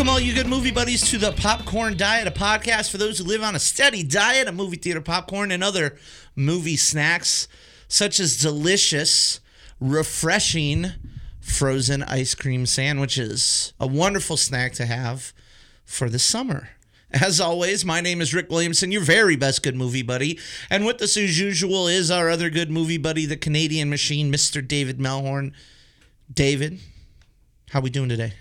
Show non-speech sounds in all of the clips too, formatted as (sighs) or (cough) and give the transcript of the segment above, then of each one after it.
Welcome, all you good movie buddies, to the Popcorn Diet, a podcast for those who live on a steady diet of movie theater popcorn and other movie snacks, such as delicious, refreshing frozen ice cream sandwiches. A wonderful snack to have for the summer. As always, my name is Rick Williamson, your very best good movie buddy. And with us, as usual, is our other good movie buddy, the Canadian machine, Mr. David Melhorn. David, how are we doing today?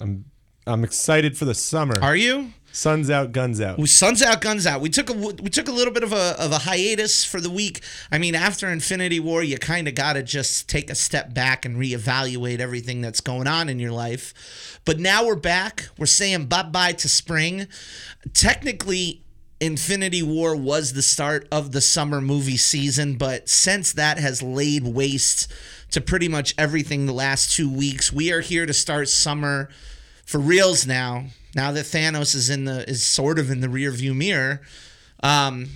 I'm I'm excited for the summer. Are you? Sun's out, guns out. We sun's out, guns out. We took a we took a little bit of a of a hiatus for the week. I mean, after Infinity War, you kind of got to just take a step back and reevaluate everything that's going on in your life. But now we're back. We're saying bye bye to spring. Technically, Infinity War was the start of the summer movie season, but since that has laid waste to pretty much everything the last two weeks, we are here to start summer for reals now. Now that Thanos is in the is sort of in the rear view mirror. Um,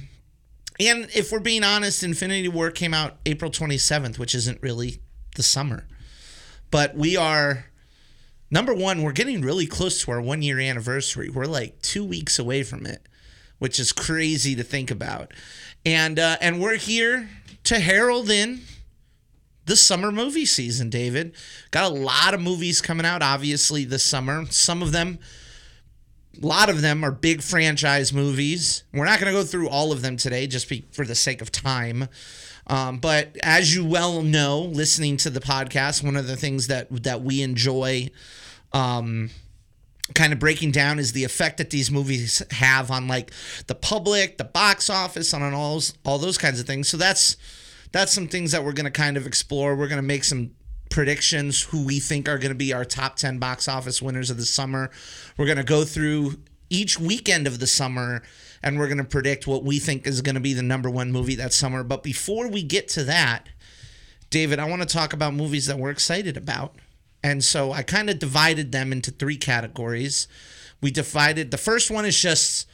and if we're being honest, Infinity War came out April 27th, which isn't really the summer. But we are number one, we're getting really close to our one year anniversary. We're like two weeks away from it, which is crazy to think about. And uh, and we're here to herald in the summer movie season, David. Got a lot of movies coming out, obviously, this summer. Some of them, a lot of them are big franchise movies. We're not going to go through all of them today just be, for the sake of time. Um, but as you well know, listening to the podcast, one of the things that that we enjoy um, kind of breaking down is the effect that these movies have on like the public, the box office, on all those, all those kinds of things. So that's that's some things that we're going to kind of explore. We're going to make some predictions who we think are going to be our top 10 box office winners of the summer. We're going to go through each weekend of the summer and we're going to predict what we think is going to be the number one movie that summer. But before we get to that, David, I want to talk about movies that we're excited about. And so I kind of divided them into three categories. We divided the first one is just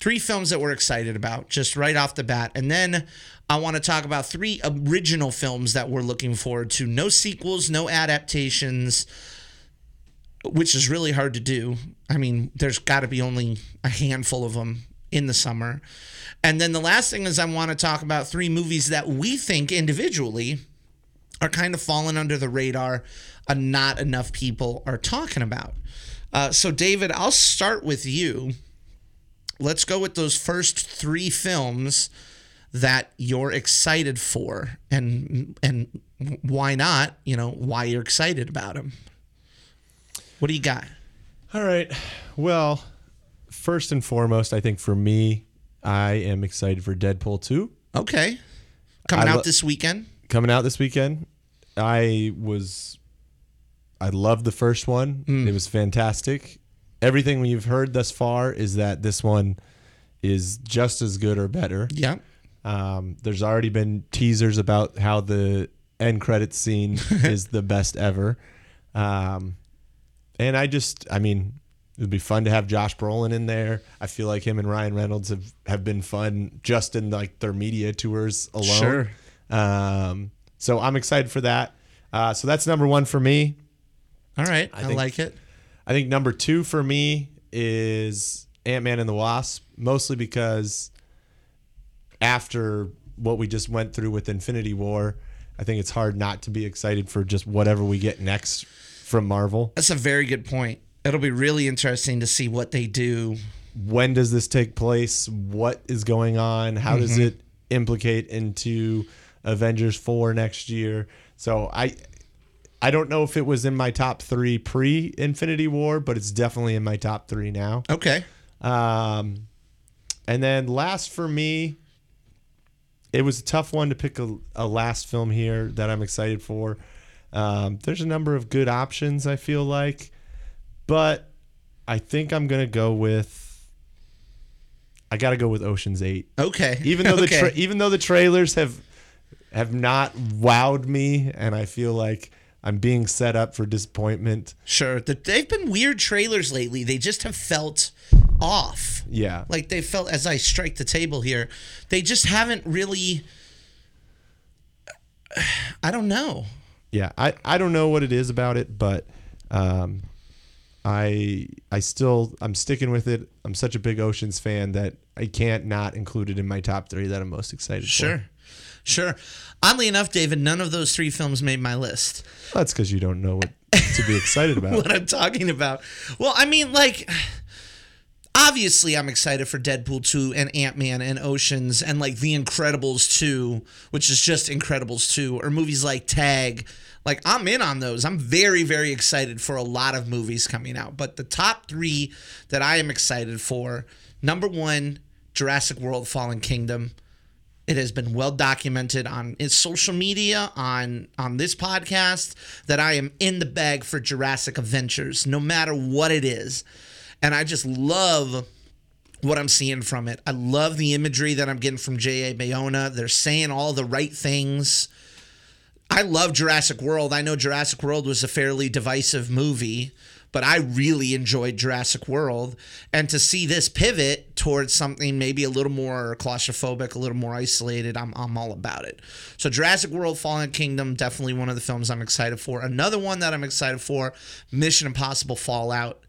three films that we're excited about, just right off the bat. And then I want to talk about three original films that we're looking forward to. No sequels, no adaptations, which is really hard to do. I mean, there's got to be only a handful of them in the summer. And then the last thing is I want to talk about three movies that we think individually are kind of falling under the radar and not enough people are talking about. Uh, so, David, I'll start with you. Let's go with those first three films that you're excited for and and why not you know why you're excited about them what do you got? All right. Well first and foremost i think for me i am excited for deadpool 2 okay. Coming out this weekend? Coming out this weekend. I was i loved the first one. Mm. it was fantastic everything we've heard thus far is that this one is just as good or better yeah um, there's already been teasers about how the end credit scene (laughs) is the best ever. Um, and I just, I mean, it would be fun to have Josh Brolin in there. I feel like him and Ryan Reynolds have, have been fun just in like their media tours alone. Sure. Um, so I'm excited for that. Uh, so that's number one for me. All right. I, I like it. I think number two for me is Ant Man and the Wasp, mostly because after what we just went through with Infinity War, I think it's hard not to be excited for just whatever we get next from Marvel. That's a very good point. It'll be really interesting to see what they do. When does this take place? What is going on? How mm-hmm. does it implicate into Avengers 4 next year? So I I don't know if it was in my top 3 pre Infinity War, but it's definitely in my top 3 now. Okay. Um and then last for me, it was a tough one to pick a, a last film here that I'm excited for. Um, there's a number of good options, I feel like, but I think I'm gonna go with. I got to go with Ocean's Eight. Okay. Even though (laughs) okay. the tra- even though the trailers have have not wowed me, and I feel like I'm being set up for disappointment. Sure, they've been weird trailers lately. They just have felt off. Yeah. Like they felt as I strike the table here, they just haven't really (sighs) I don't know. Yeah, I, I don't know what it is about it, but um, I I still I'm sticking with it. I'm such a big Oceans fan that I can't not include it in my top three that I'm most excited for. Sure. Sure. Oddly enough, David, none of those three films made my list. That's because you don't know what to be excited (laughs) about. what I'm talking about. Well, I mean, like, obviously, I'm excited for Deadpool 2 and Ant Man and Oceans and like The Incredibles 2, which is just Incredibles 2, or movies like Tag. Like, I'm in on those. I'm very, very excited for a lot of movies coming out. But the top three that I am excited for number one, Jurassic World Fallen Kingdom. It has been well documented on social media, on on this podcast, that I am in the bag for Jurassic Adventures, no matter what it is. And I just love what I'm seeing from it. I love the imagery that I'm getting from J.A. Bayona. They're saying all the right things. I love Jurassic World. I know Jurassic World was a fairly divisive movie, but I really enjoyed Jurassic World. And to see this pivot towards something maybe a little more claustrophobic, a little more isolated, I'm, I'm all about it. So, Jurassic World Fallen Kingdom, definitely one of the films I'm excited for. Another one that I'm excited for Mission Impossible Fallout.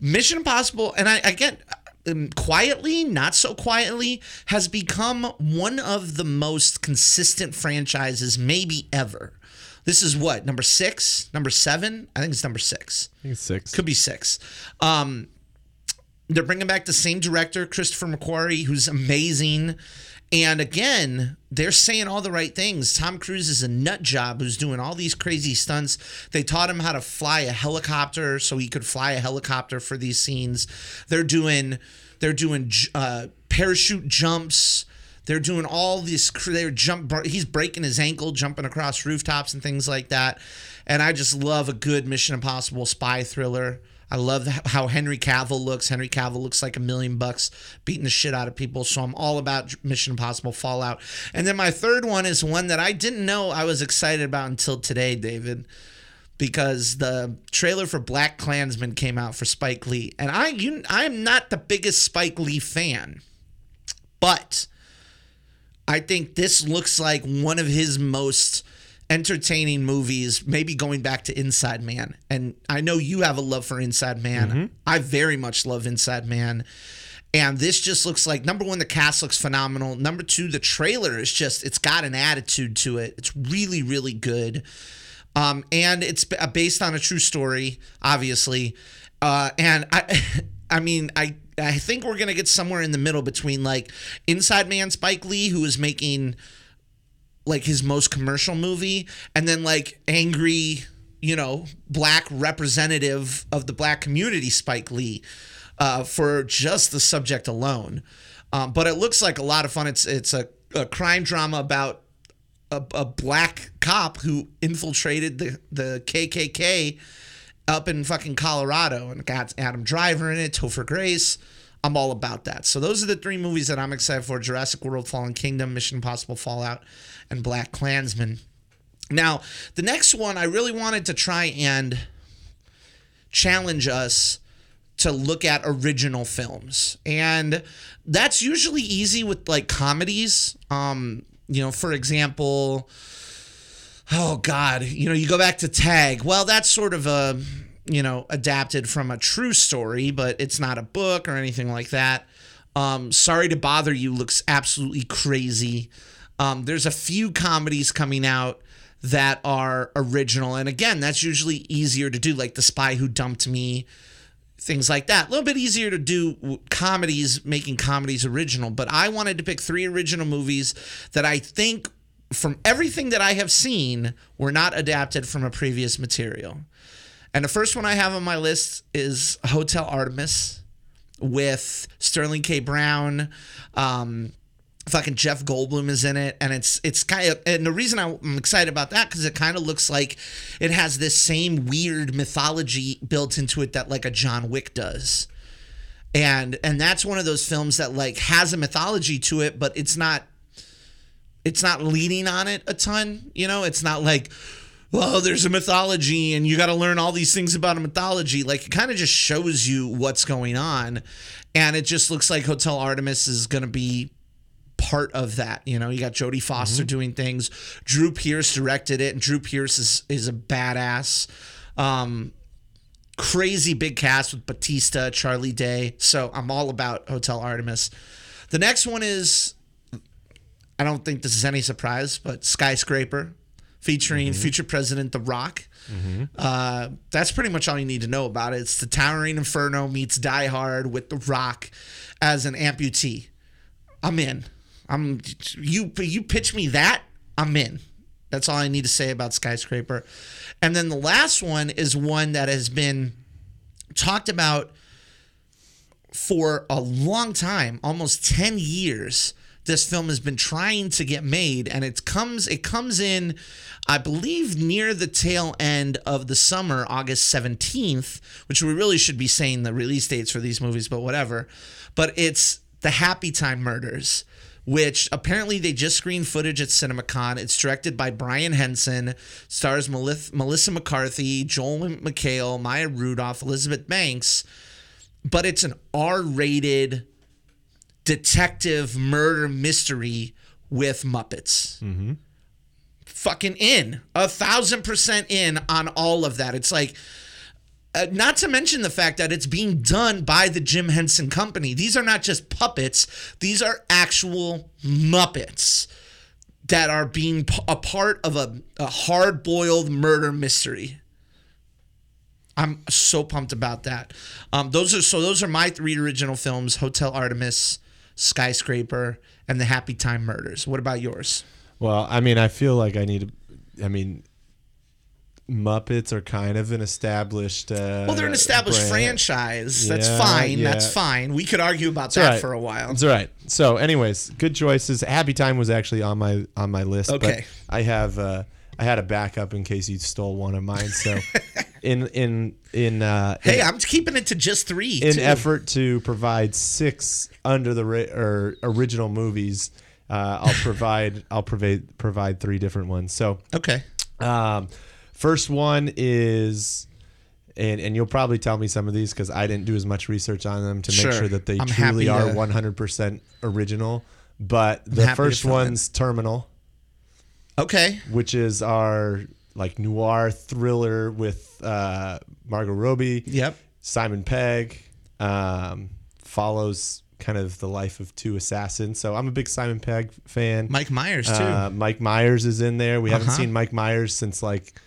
Mission Impossible, and I again, um, quietly, not so quietly, has become one of the most consistent franchises maybe ever. This is what number six, number seven. I think it's number six. I think it's six. Could be six. Um, they're bringing back the same director, Christopher McQuarrie, who's amazing. And again, they're saying all the right things. Tom Cruise is a nut job who's doing all these crazy stunts. They taught him how to fly a helicopter so he could fly a helicopter for these scenes. They're doing they're doing uh, parachute jumps. They're doing all this. They're jump. He's breaking his ankle jumping across rooftops and things like that. And I just love a good Mission Impossible spy thriller. I love how Henry Cavill looks. Henry Cavill looks like a million bucks beating the shit out of people. So I'm all about Mission Impossible Fallout. And then my third one is one that I didn't know I was excited about until today, David, because the trailer for Black Klansman came out for Spike Lee. And I you I am not the biggest Spike Lee fan. But I think this looks like one of his most entertaining movies, maybe going back to Inside Man. And I know you have a love for Inside Man. Mm-hmm. I very much love Inside Man. And this just looks like number one, the cast looks phenomenal. Number two, the trailer is just, it's got an attitude to it. It's really, really good. Um, and it's based on a true story, obviously. Uh, and I, (laughs) I mean, I, I think we're gonna get somewhere in the middle between like Inside Man Spike Lee, who is making like his most commercial movie, and then like angry, you know, black representative of the black community, Spike Lee, uh, for just the subject alone. Um, but it looks like a lot of fun. It's it's a, a crime drama about a, a black cop who infiltrated the the KKK up in fucking Colorado and got Adam Driver in it, Topher Grace. I'm all about that. So those are the three movies that I'm excited for: Jurassic World, Fallen Kingdom, Mission Impossible, Fallout, and Black Klansman. Now, the next one I really wanted to try and challenge us to look at original films. And that's usually easy with like comedies. Um, you know, for example, oh god, you know, you go back to Tag. Well, that's sort of a, you know, adapted from a true story, but it's not a book or anything like that. Um, Sorry to Bother You looks absolutely crazy. Um, there's a few comedies coming out that are original. And again, that's usually easier to do, like The Spy Who Dumped Me, things like that. A little bit easier to do comedies, making comedies original. But I wanted to pick three original movies that I think, from everything that I have seen, were not adapted from a previous material. And the first one I have on my list is Hotel Artemis with Sterling K. Brown. Um, fucking Jeff Goldblum is in it, and it's it's kind of and the reason I'm excited about that because it kind of looks like it has this same weird mythology built into it that like a John Wick does, and and that's one of those films that like has a mythology to it, but it's not it's not leaning on it a ton. You know, it's not like well, there's a mythology and you got to learn all these things about a mythology. Like it kind of just shows you what's going on. And it just looks like Hotel Artemis is going to be part of that. You know, you got Jodie Foster mm-hmm. doing things. Drew Pearce directed it, and Drew Pearce is is a badass. Um, crazy big cast with Batista, Charlie Day. So I'm all about Hotel Artemis. The next one is, I don't think this is any surprise, but Skyscraper, featuring future President The Rock. Uh, that's pretty much all you need to know about it. It's the Towering Inferno meets Die Hard with The Rock as an amputee. I'm in. I'm you. You pitch me that, I'm in. That's all I need to say about Skyscraper. And then the last one is one that has been talked about for a long time, almost 10 years. This film has been trying to get made and it comes it comes in I believe near the tail end of the summer, August 17th, which we really should be saying the release dates for these movies, but whatever. But it's The Happy Time Murders which apparently they just screened footage at CinemaCon. It's directed by Brian Henson, stars Melissa McCarthy, Joel McHale, Maya Rudolph, Elizabeth Banks, but it's an R-rated detective murder mystery with Muppets. Mm-hmm. Fucking in a thousand percent in on all of that. It's like uh, not to mention the fact that it's being done by the Jim Henson Company. These are not just puppets, these are actual Muppets that are being p- a part of a, a hard boiled murder mystery. I'm so pumped about that. Um, those are so those are my three original films: Hotel Artemis, Skyscraper, and The Happy Time Murders. What about yours? Well, I mean, I feel like I need to. I mean, Muppets are kind of an established. Uh, Well, they're an established brand. franchise. That's Yeah, fine. yeah. That's fine. We could argue about It's that right. for a while. All right. So, anyways, good choices. Happy Time was actually on my on my list. Okay. But I have uh, I had a backup in case you stole one of mine. So, in in in uh, Hey, in, I'm keeping it to just three. in too. effort to provide six under the ra- or original movies, uh, I'll (laughs) provide I'll provide provide three different ones. So. Okay. Um, first one is, and and you'll probably tell me some of these because I didn't do as much research on them to make Sure. sure that they I'm truly are to- 100% original. But the first one's Terminal, Okay. which is our like noir thriller with uh, Margot Robbie, Yep. Simon Pegg, um, follows kind of the life of two assassins. So I'm a big Simon Pegg fan. Mike Myers too. Uh, Mike Myers is in there. We haven't Uh-huh. seen Mike Myers since like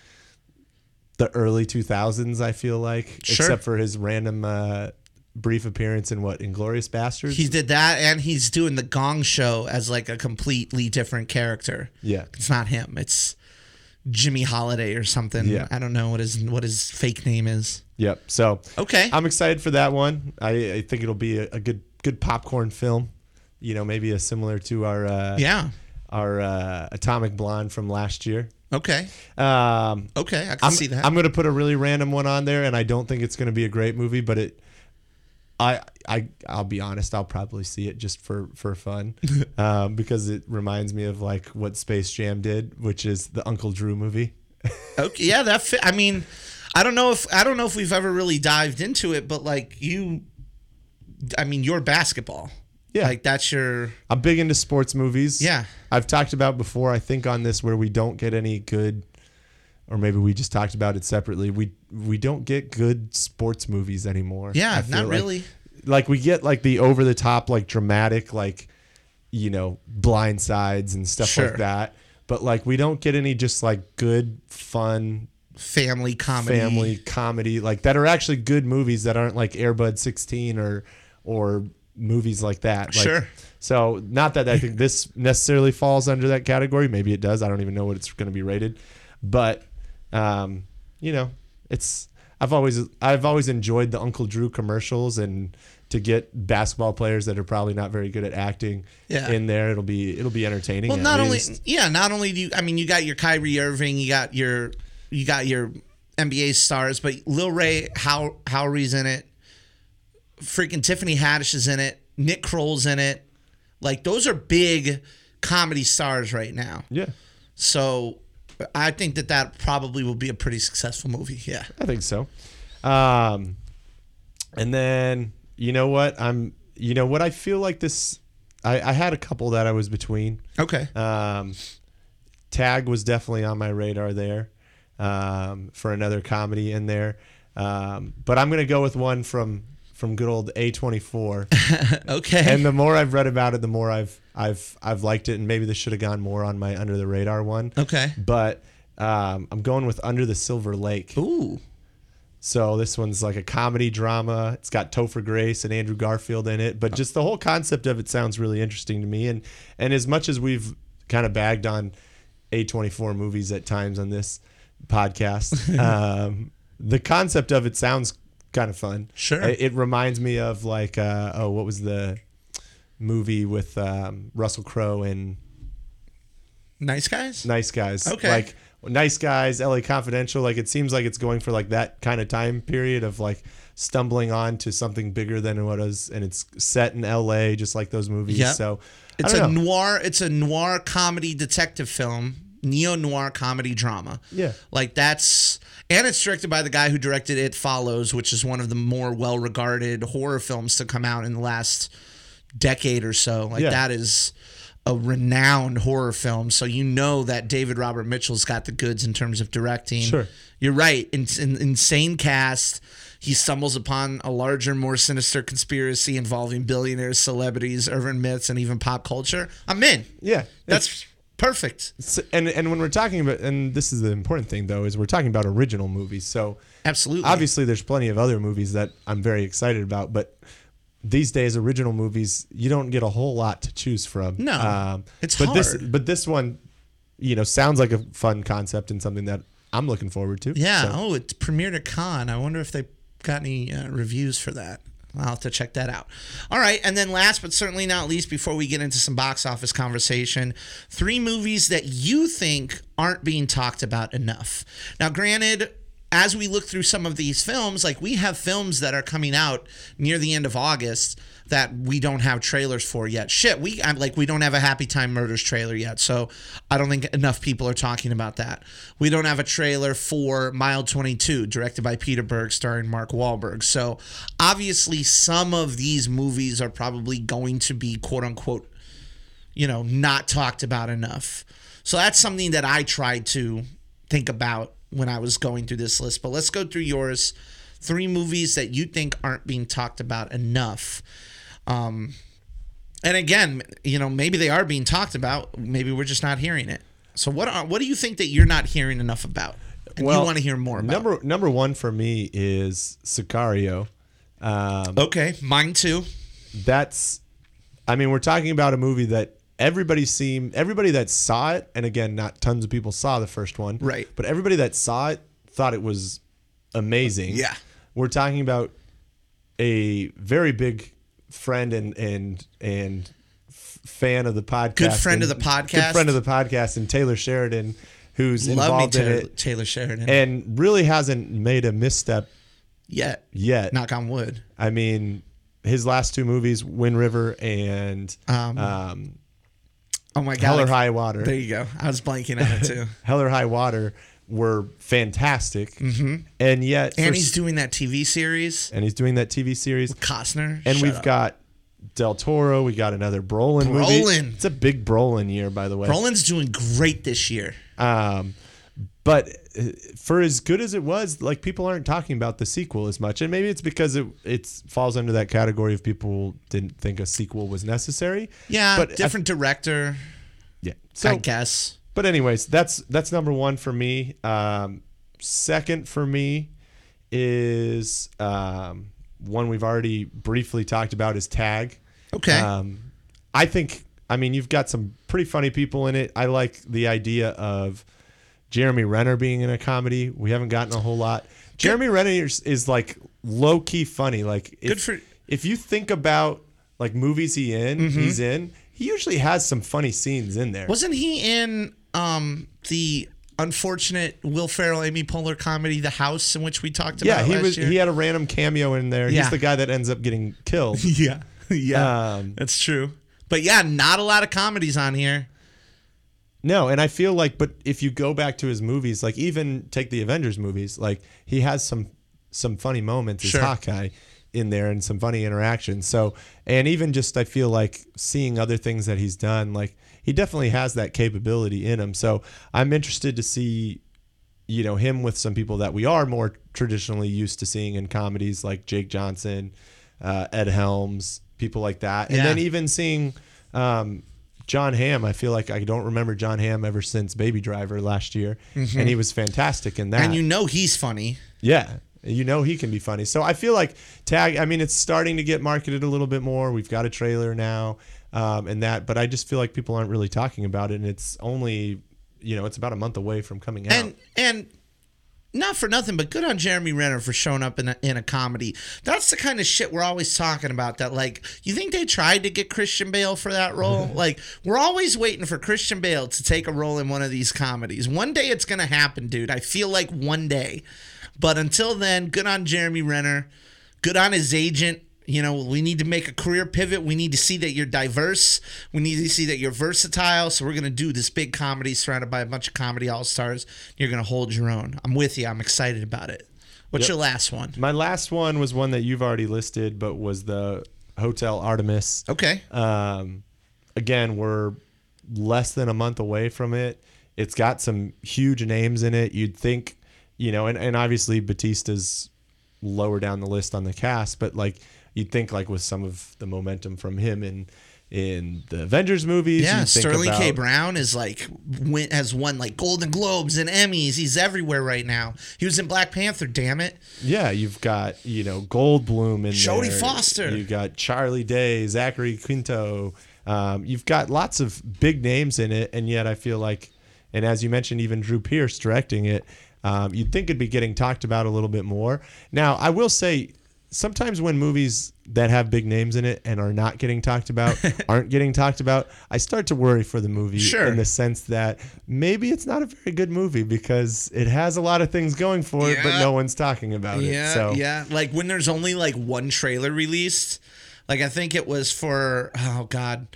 the early 2000s. I feel like, Sure. except for his random uh, brief appearance in what Inglourious Basterds. he did that, and he's doing the Gong Show as like a completely different character. yeah, It's not him. It's Jimmy Holiday or something. Yeah. I don't know what his what his fake name is. yep. So Okay. I'm excited for that one. I, I think it'll be a, a good good popcorn film. You know, maybe a similar to our uh, yeah. our uh, Atomic Blonde from last year. Okay. Um, Okay. I can I'm, see that. I'm going to put a really random one on there, and I don't think it's going to be a great movie, but it. I I I'll be honest. I'll probably see it just for for fun, (laughs) um, because it reminds me of like what Space Jam did, which is the Uncle Drew movie. (laughs) Okay, yeah, that fit. I mean, I don't know if I don't know if we've ever really dived into it, but like you, I mean, your basketball, Yeah. like that's your I'm big into sports movies. Yeah. I've talked about before. I think on this where we don't get any good, or maybe we just talked about it separately. We we don't get good sports movies anymore. yeah, not like- really. like we get like the over the top like dramatic like you know blind sides and stuff Sure. like that but like we don't get any just like good fun Family comedy, family comedy like that are actually good movies that aren't like Air Bud 16 or or movies like that like, Sure. so not that i think this necessarily falls under that category maybe it does i don't even know what it's going to be rated but um you know it's i've always i've always enjoyed the uncle drew commercials and to get basketball players that are probably not very good at acting Yeah. in there it'll be it'll be entertaining Well, not only yeah, not only do you. I mean, you got your Kyrie Irving, you got your you got your NBA stars, but Lil Rel How Howery's in it. Freaking Tiffany Haddish is in it. Nick Kroll's in it. Like those are big comedy stars right now. yeah So I think that that probably will be a pretty successful movie. Yeah. I think so. Um, and then you know what? I'm you know what I feel like this. I, I had a couple that I was between. Okay. Um, Tag was definitely on my radar there um, for another comedy in there. Um, but I'm gonna go with one from from good old A24. (laughs) Okay. and the more I've read about it, the more I've I've I've liked it, and maybe this should have gone more on my under the radar one. okay. But um, I'm going with Under the Silver Lake. Ooh. So this one's like a comedy drama. It's got Topher Grace and Andrew Garfield in it, but just the whole concept of it sounds really interesting to me. And and as much as we've kind of bagged on A24 movies at times on this podcast, (laughs) um, the concept of it sounds kind of fun. Sure. It, it reminds me of like uh, oh, what was the movie with um, Russell Crowe and Nice guys. Nice Guys? Okay. Like Nice Guys, LA Confidential. Like it seems like it's going for like that kind of time period of like stumbling on to something bigger than what it was, and it's set in LA, just like those movies. Yep. So It's a know. noir. It's a noir comedy detective film, neo noir comedy drama. Yeah. like that's and it's directed by the guy who directed It Follows, which is one of the more well regarded horror films to come out in the last decade or so. Like Yeah. that is a renowned horror film, so you know that David Robert Mitchell's got the goods in terms of directing. Sure. You're right. In, in, insane cast. He stumbles upon a larger, more sinister conspiracy involving billionaires, celebrities, urban myths, and even pop culture. I'm in. yeah, That's perfect. It's- and and when we're talking about, and this is the important thing though, is we're talking about original movies. So Absolutely. obviously, there's plenty of other movies that I'm very excited about, but. These days, original movies you don't get a whole lot to choose from. No, um, it's but this but this one, you know, sounds like a fun concept and something that I'm looking forward to. Yeah. So- Oh, it premiered at Cannes. I wonder if they got any uh, reviews for that. I'll have to check that out. All right, and then last but certainly not least, before we get into some box office conversation, three movies that you think aren't being talked about enough. Now, granted, as we look through some of these films, like we have films that are coming out near the end of August that we don't have trailers for yet. Shit, we I'm like we don't have a Happy Time Murders trailer yet, so I don't think enough people are talking about that. We don't have a trailer for Mile 22, directed by Peter Berg, starring Mark Wahlberg. So obviously, some of these movies are probably going to be quote unquote, you know, not talked about enough. So that's something that I tried to think about when I was going through this list. But let's go through yours. Three movies that you think aren't being talked about enough. Um, and again, you know, maybe they are being talked about. Maybe we're just not hearing it. So what are, what do you think that you're not hearing enough about? And you want to hear more about? Number number one for me is Sicario. Um, okay, mine too. that's, I mean, we're talking about a movie that everybody seemed, everybody that saw it, and again, not tons of people saw the first one, Right. But everybody that saw it thought it was amazing. Yeah. we're talking about a very big friend and and and fan of the podcast, Good friend of the podcast. good friend of the podcast, and Taylor Sheridan, who's Love involved in Taylor, it Taylor Sheridan. and really hasn't made a misstep yet, yet. knock on wood. I mean, his last two movies, Wind River and Um, um, Oh my god! Hell or High Water, There you go. I was blanking on it too. (laughs) Hell or High Water, were fantastic. Mm-hmm. And yet, and he's doing that TV series. and he's doing that TV series. Costner. And Shut we've up. got Del Toro. We got another Brolin, movie. Brolin. It's a big Brolin year, by the way. Brolin's doing great this year. Um, but uh, for as good as it was, like people aren't talking about the sequel as much, and maybe it's because it it falls under that category of people didn't think a sequel was necessary. Yeah, but I- different director, yeah. I guess. But anyways, that's that's number one for me. Um, second for me is um, one we've already briefly talked about is Tag. Okay. Um, I think, I mean, you've got some pretty funny people in it. I like the idea of Jeremy Renner being in a comedy. We haven't gotten a whole lot. Jeremy Renner is, is like low key funny. Like if, Good for- if you think about like movies he in, Mm-hmm. he's in. He usually has some funny scenes in there. Wasn't he in um the unfortunate Will Ferrell Amy Poehler comedy The House in which we talked about yeah, he was. year? He had a random cameo in there. Yeah. He's the guy that ends up getting killed. (laughs) yeah. yeah. Um, That's true. But yeah, not a lot of comedies on here. No, and I feel like, but if you go back to his movies, like even take the Avengers movies, like he has some some funny moments as Hawkeye in there and some funny interactions. So, and even just I feel like seeing other things that he's done, like he definitely has that capability in him. So I'm interested to see, you know him with some people that we are more traditionally used to seeing in comedies like Jake Johnson, uh, Ed Helms, people like that, and Yeah. then even seeing um, Jon Hamm. I feel like I don't remember Jon Hamm ever since Baby Driver last year, and he was fantastic in that. Mm-hmm. And you know he's funny. Yeah. You know he can be funny. So I feel like tag. I mean, it's starting to get marketed a little bit more. We've got a trailer now, um, and that. But I just feel like people aren't really talking about it, and it's only, you know, it's about a month away from coming out. And and not for nothing, but good on Jeremy Renner for showing up in a, in a comedy. That's the kind of shit we're always talking about. That like, you think they tried to get Christian Bale for that role? (laughs) like, we're always waiting for Christian Bale to take a role in one of these comedies. One day it's gonna happen, dude. I feel like one day. But until then, good on Jeremy Renner. Good on his agent. You know, we need to make a career pivot. We need to see that you're diverse. We need to see that you're versatile. So we're gonna do this big comedy surrounded by a bunch of comedy all stars. You're gonna hold your own. I'm with you. I'm excited about it. What's your last one? My last one was one that you've already listed, but was the Hotel Artemis. Okay. Um, again, we're less than a month away from it. It's got some huge names in it. You'd think, you know, and, and obviously Batista's lower down the list on the cast, but like you'd think like with some of the momentum from him in in the Avengers movies. Yeah, Sterling K. Brown is like win, has won like Golden Globes and Emmys. He's everywhere right now. He was in Black Panther. Damn it. Yeah, you've got you know Goldblum and Jodie there. Foster. You've got Charlie Day, Zachary Quinto. Um, you've got lots of big names in it, and yet I feel like, and as you mentioned, even Drew Pearce directing it. Um, you'd think it'd be getting talked about a little bit more. Now, I will say, sometimes when movies that have big names in it and are not getting talked about (laughs) aren't getting talked about, I start to worry for the movie Sure. in the sense that maybe it's not a very good movie because it has a lot of things going for it, but no one's talking about it. Yeah, So yeah. Like when there's only like one trailer released. Like I think it was for oh god,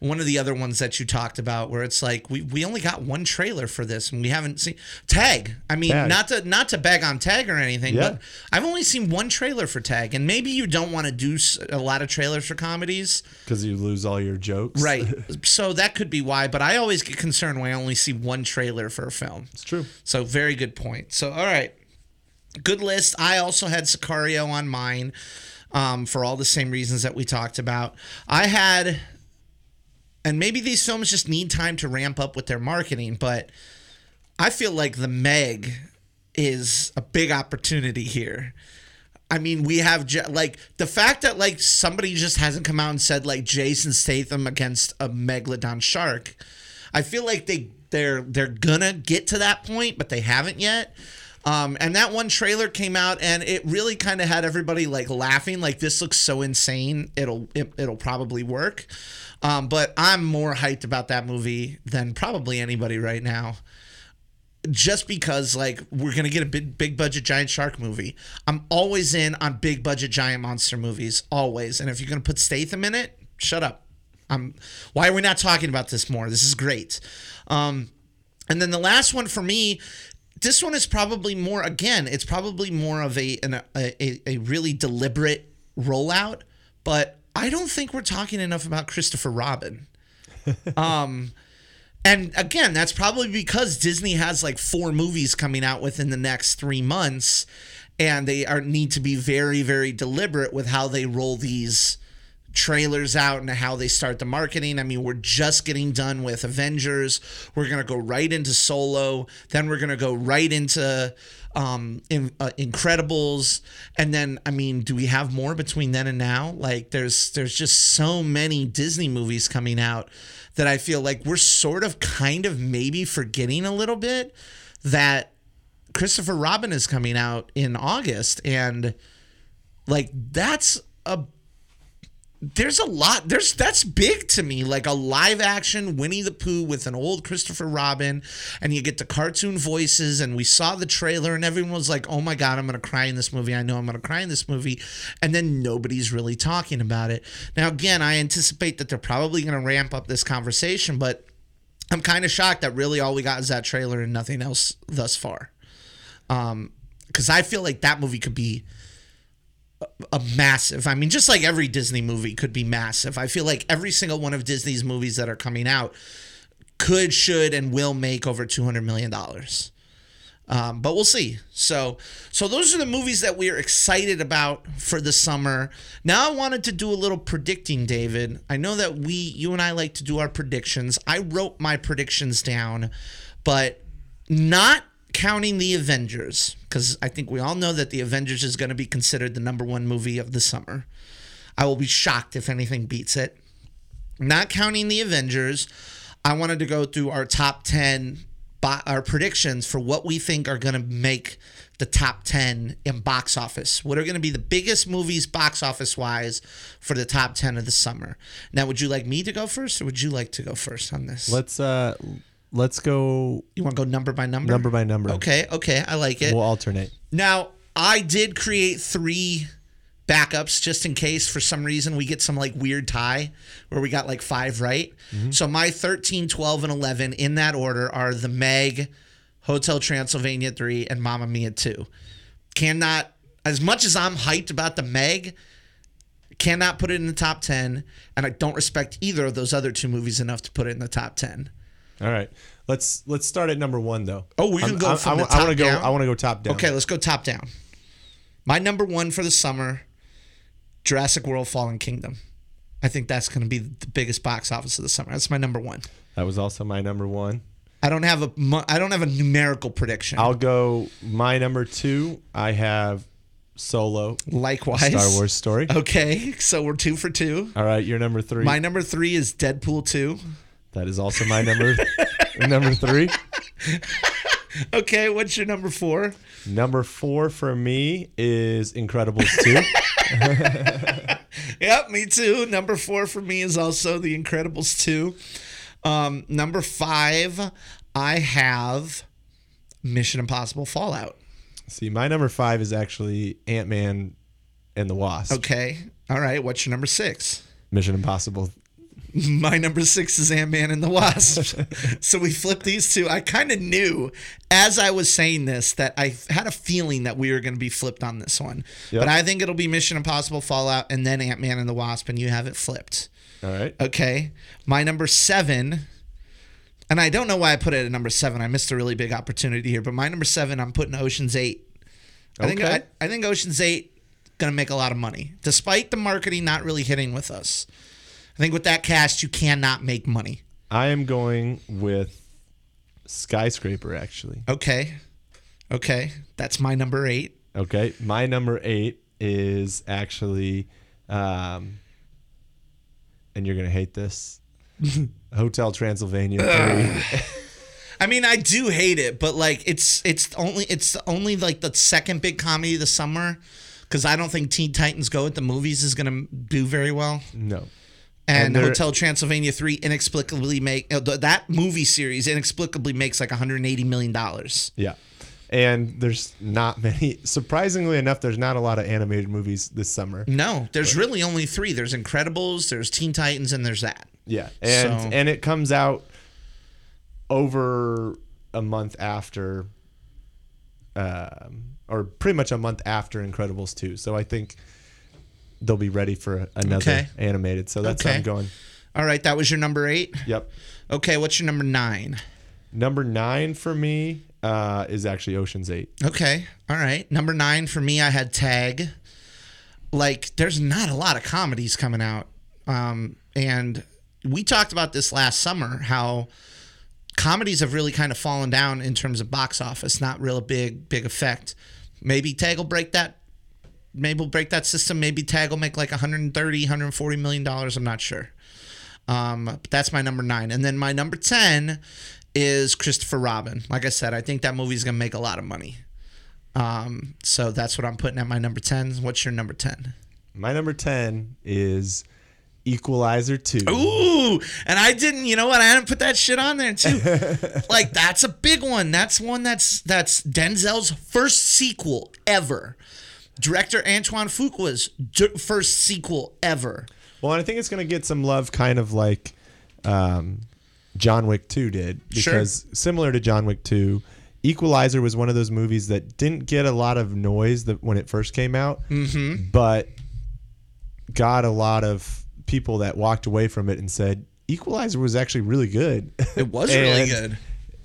one of the other ones that you talked about where it's like we, we only got one trailer for this and we haven't seen Tag. I mean, Tag. not to not to bag on Tag or anything, Yeah. but I've only seen one trailer for Tag, and maybe you don't want to do a lot of trailers for comedies, because you lose all your jokes. right? (laughs) so that could be why. But I always get concerned when I only see one trailer for a film. it's true. So very good point. So all right, good list. I also had Sicario on mine um, for all the same reasons that we talked about. I had, and maybe these films just need time to ramp up with their marketing, but I feel like the Meg is a big opportunity here. I mean, we have like the fact that like somebody just hasn't come out and said like Jason Statham against a megalodon shark. I feel like they they're they're gonna get to that point, but they haven't yet. Um, and that one trailer came out, and it really kind of had everybody like laughing, like this looks so insane. It'll it, it'll probably work. Um, but I'm more hyped about that movie than probably anybody right now just because like we're gonna get a big big budget giant shark movie. I'm always in on big budget giant monster movies, always. And if you're gonna put Statham in it, shut up. I'm. Why are we not talking about this more? This is great. Um, and then the last one for me, this one is probably more. Again, it's probably more of a an, a, a really deliberate rollout. But I don't think we're talking enough about Christopher Robin. Um, and again, that's probably because Disney has like four movies coming out within the next three months, and they are need to be very, very deliberate with how they roll these trailers out and how they start the marketing. I mean, we're just getting done with Avengers. We're gonna go right into Solo. Then we're gonna go right into um in, uh, Incredibles. And then, I mean, do we have more between then and now? Like, there's there's just so many Disney movies coming out that I feel like we're sort of kind of maybe forgetting a little bit that Christopher Robin is coming out in August and like that's a there's a lot there's that's big to me. Like a live action Winnie the Pooh with an old Christopher Robin and you get the cartoon voices and we saw the trailer and everyone was like oh my god I'm to cry in this movie. I know I'm to cry in this movie. And then nobody's really talking about it. Now again I anticipate that they're probably to ramp up this conversation but I'm kind of shocked that really all we got is that trailer and nothing else thus far. Um because I feel like that movie could be a massive. I mean, just like every Disney movie could be massive. I feel like every single one of Disney's movies that are coming out could, should, and will make over two hundred million dollars. Um, but we'll see. So, so those are the movies that we are excited about for the summer. Now, I wanted to do a little predicting, David. I know that we, you and I, like to do our predictions. I wrote my predictions down, but not counting the Avengers, because I think we all know that the Avengers is going to be considered the number one movie of the summer. I will be shocked if anything beats it. Not counting the Avengers, I wanted to go through our top 10 our predictions for what we think are going to make the top 10 in box office. What are going to be the biggest movies box office wise for the top 10 of the summer. Now, would you like me to go first or would you like to go first on this? Let's uh let's go you want to go number by number? number by number. Okay, okay, I like it. We'll alternate. Now, I did create three backups just in case for some reason we get some like weird tie where we got like five right. Mm-hmm. So my 13, 12, and 11 in that order are The Meg, Hotel Transylvania 3, and Mamma Mia 2. Cannot, as much as I'm hyped about The Meg, cannot put it in the top 10. And I don't respect either of those other two movies enough to put it in the top 10. All right. Let's let's start at number one though. Oh, we can I'm- go I, from I, the I wanna go. down? I want to go top down. Okay, let's go top down. My number one for the summer, Jurassic World: Fallen Kingdom. I think that's going to be the biggest box office of the summer. That's my number one. That was also my number one. I don't have a I don't have a numerical prediction. I'll go. My number two. I have Solo. Likewise, Star Wars story. (laughs) Okay, so we're two for two. All right, your number three. My number three is Deadpool two. That is also my number. (laughs) number three. (laughs) Okay, what's your number four? Number four for me is Incredibles two. (laughs) Yep, me too. Number four for me is also The Incredibles 2. Um, number five, I have Mission Impossible Fallout. See, my number five is actually Ant Man and the Wasp. Okay. All right. What's your number six? Mission Impossible. (laughs) My number six is Ant Man and the Wasp. (laughs) so we flipped these two. I kind of knew as I was saying this that I had a feeling that we were going to be flipped on this one. Yep. But I think it'll be Mission Impossible Fallout and then Ant Man and the Wasp, and you have it flipped. All right. Okay. My number seven, and I don't know why I put it at number seven. I missed a really big opportunity here, but my number seven, I'm putting Ocean's Eight. I think Okay. I, I think Ocean's Eight gonna make a lot of money, despite the marketing not really hitting with us. I think with that cast, you cannot make money. I am going with Skyscraper. Actually. Okay. Okay. That's my number eight. Okay. My number eight is actually, um, and you're gonna hate this. (laughs) Hotel Transylvania. I mean, I do hate it, but like it's it's only it's only like the second big comedy of the summer because I don't think Teen Titans Go at the movies is gonna do very well. no. And, And Hotel Transylvania 3 inexplicably make uh, that movie series inexplicably makes like 180 million dollars. Yeah. And there's not many. Surprisingly enough, there's not a lot of animated movies this summer. No, there's really only 3. There's Incredibles, there's Teen Titans and there's that. Yeah, and So- and it comes out over a month after, um, or pretty much a month after Incredibles two. So I think they'll be ready for another Okay. animated. So that's how Okay. I'm going. All right, that was your number 8. Yep. Okay, what's your number 9? Number nine for me uh, is actually Ocean's Eight. Okay. All right. Number 9 for me I had Tag. Like there's not a lot of comedies coming out. Um and we talked about this last summer how comedies have really kind of fallen down in terms of box office, not real big big effect. Maybe Tag will break that maybe we'll break that system. Maybe Tag will make like 130, 140 million dollars. I'm not sure. Um, but that's my number nine. And then my number 10 is Christopher Robin. Like I said, I think that movie's going to make a lot of money. Um, so that's what I'm putting at my number 10. What's your number 10? My number ten is Equalizer two. Ooh, and I didn't, you know what? I didn't put that shit on there too. (laughs) like that's a big one. That's one that's that's Denzel's first sequel ever. Director Antoine Fuqua's d- first sequel ever. Well, and I think it's going to get some love, kind of like um, John Wick 2 did. Sure. Because similar to John Wick 2, Equalizer was one of those movies that didn't get a lot of noise that when it first came out, Mm-hmm. but got a lot of people that walked away from it and said, Equalizer was actually really good. It was (laughs) really good.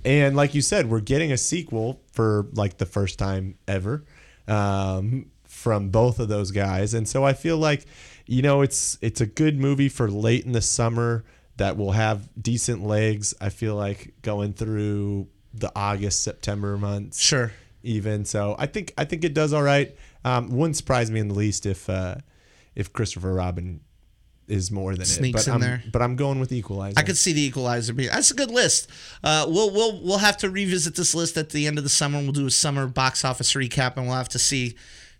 And like you said, we're getting a sequel for like the first time ever um, from both of those guys, and so I feel like you know it's it's a good movie for late in the summer that will have decent legs. I feel like going through the August September months, Sure. even. So I think I think it does all right. Um, wouldn't surprise me in the least if uh, if Christopher Robin is more than Sneaks it. But in I'm, there. But I'm going with Equalizer. I could see the Equalizer being. That's a good list. Uh, we'll we'll we'll have to revisit this list at the end of the summer. We'll do a summer box office recap, and we'll have to see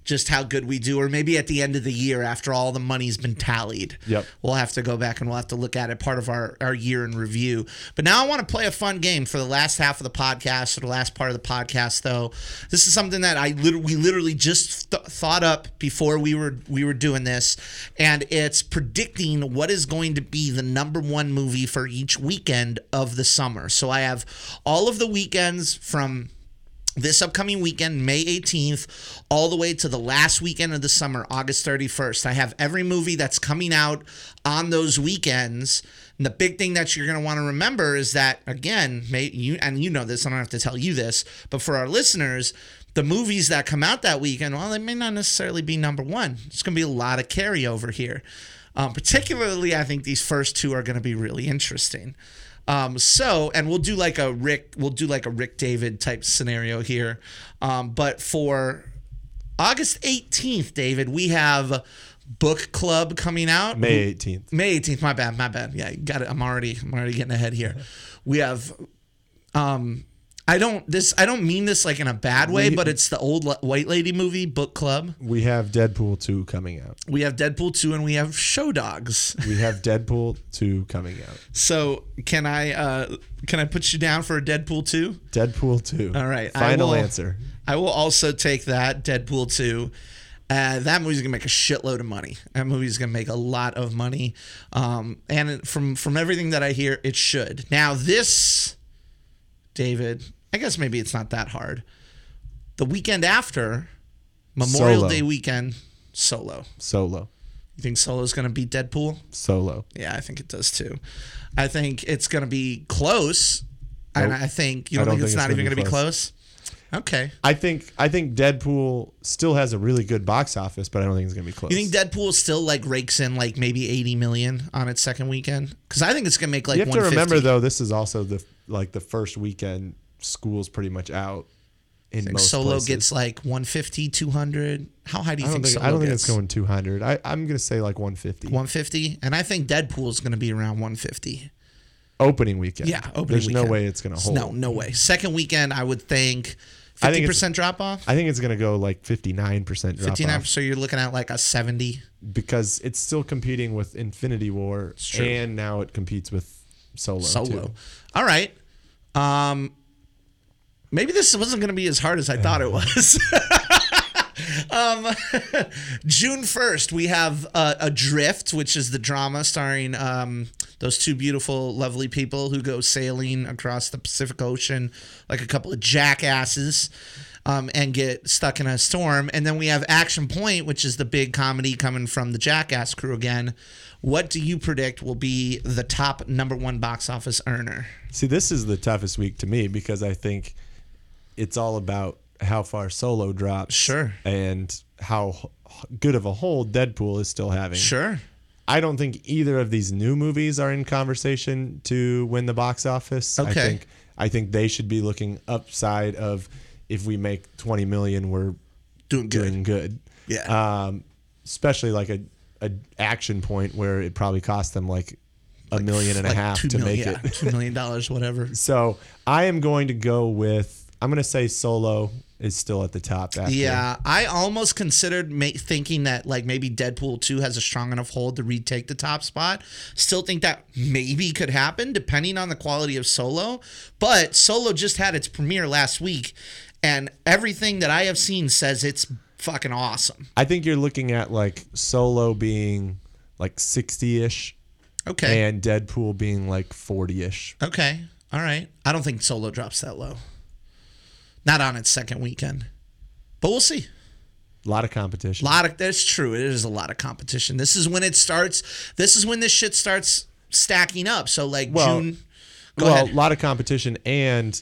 just how good we do, or maybe at the end of the year after all the money's been tallied. Yep. We'll have to go back and we'll have to look at it part of our our year in review. But now I want to play a fun game for the last half of the podcast or the last part of the podcast. Though this is something that I literally we literally just th- thought up before we were we were doing this, and it's predicting what is going to be the number one movie for each weekend of the summer. So I have all of the weekends from this upcoming weekend, May 18th, all the way to the last weekend of the summer, August 31st. I have every movie that's coming out on those weekends. And the big thing that you're going to want to remember is that, again, may, you and you know this, I don't have to tell you this, but for our listeners, the movies that come out that weekend, well, they may not necessarily be number one. It's going to be a lot of carryover here. Um, particularly, I think these first two are going to be really interesting. Um, so, and we'll do like a Rick, we'll do like a Rick David type scenario here. Um, but for August 18th, David, we have Book Club coming out. May 18th. May 18th. My bad. My bad. Yeah, got it. I'm already. I'm already getting ahead here. We have. Um, I don't. This. I don't mean this like in a bad way, We- but it's the old white lady movie Book Club. We have Deadpool 2 coming out. We have Deadpool 2 and we have Show Dogs. We have Deadpool 2 coming out. So can I uh can I put you down for a Deadpool 2? Deadpool 2. All right, I Final will- answer. I will also take that Deadpool 2. Uh, that movie's gonna make a shitload of money. That movie's gonna make a lot of money, um, and from from everything that I hear, it should. Now this, David, I guess maybe it's not that hard. The weekend after, Memorial Solo. Day weekend, Solo. Solo. You think Solo's gonna beat Deadpool? Solo. Yeah, I think it does too. I think it's going to be close. And I think you don't, don't think it's think not it's even gonna going to be close. Okay. I think I think Deadpool still has a really good box office, but I don't think it's gonna be close. You think Deadpool still like rakes in like maybe 80 million on its second weekend? Because I think it's going to make like you have to remember though, this is also the like the first weekend school's pretty much out in think most Solo places. gets like 150, 200. How high do you I think think Solo I don't think gets? it's going 200. I I'm gonna say like 150 150, and I think Deadpool's going to be around 150. opening weekend. Yeah, opening There's weekend. no way it's gonna hold. No, no way. Second weekend, I would think 50 think it's- percent drop off. I think it's gonna go like 59 percent drop 59. off So you're looking at like a 70. because it's still competing with Infinity War, and now it competes with Solo. Solo. too. All right. Um, maybe this wasn't going to be as hard as I thought it was. (laughs) um, (laughs) June first, we have uh, Adrift, which is the drama starring um, those two beautiful, lovely people who go sailing across the Pacific Ocean like a couple of jackasses. Um, and get stuck in a storm. And then we have Action Point, which is the big comedy coming from the Jackass crew again. What do you predict will be the top number one box office earner? See, this is the toughest week to me because I think it's all about how far Solo drops, Sure. and how good of a hold Deadpool is still having. Sure. I don't think either of these new movies are in conversation to win the box office. I Okay. think I think they should be looking upside of if we make 20 million, we're Doing good. doing good. Yeah. Um, especially like a, a action point where it probably cost them like a million and a half to mil- make yeah, it. two million dollars, whatever. (laughs) So I am going to go with. I'm going to say Solo is still at the top. After. Yeah, I almost considered ma- thinking that like maybe Deadpool 2 has a strong enough hold to retake the top spot. Still think that maybe could happen depending on the quality of Solo. But Solo just had its premiere last week, and everything that I have seen says it's fucking awesome. I think you're looking at like Solo being like 60 ish, Okay. and Deadpool being like 40 ish. okay. All right. I don't think Solo drops that low. Not on its second weekend. But we'll see. A lot of competition. A lot of that's true. It is a lot of competition. This is when it starts. This is when this shit starts stacking up. So like Well, June. Well, ahead. a lot of competition, and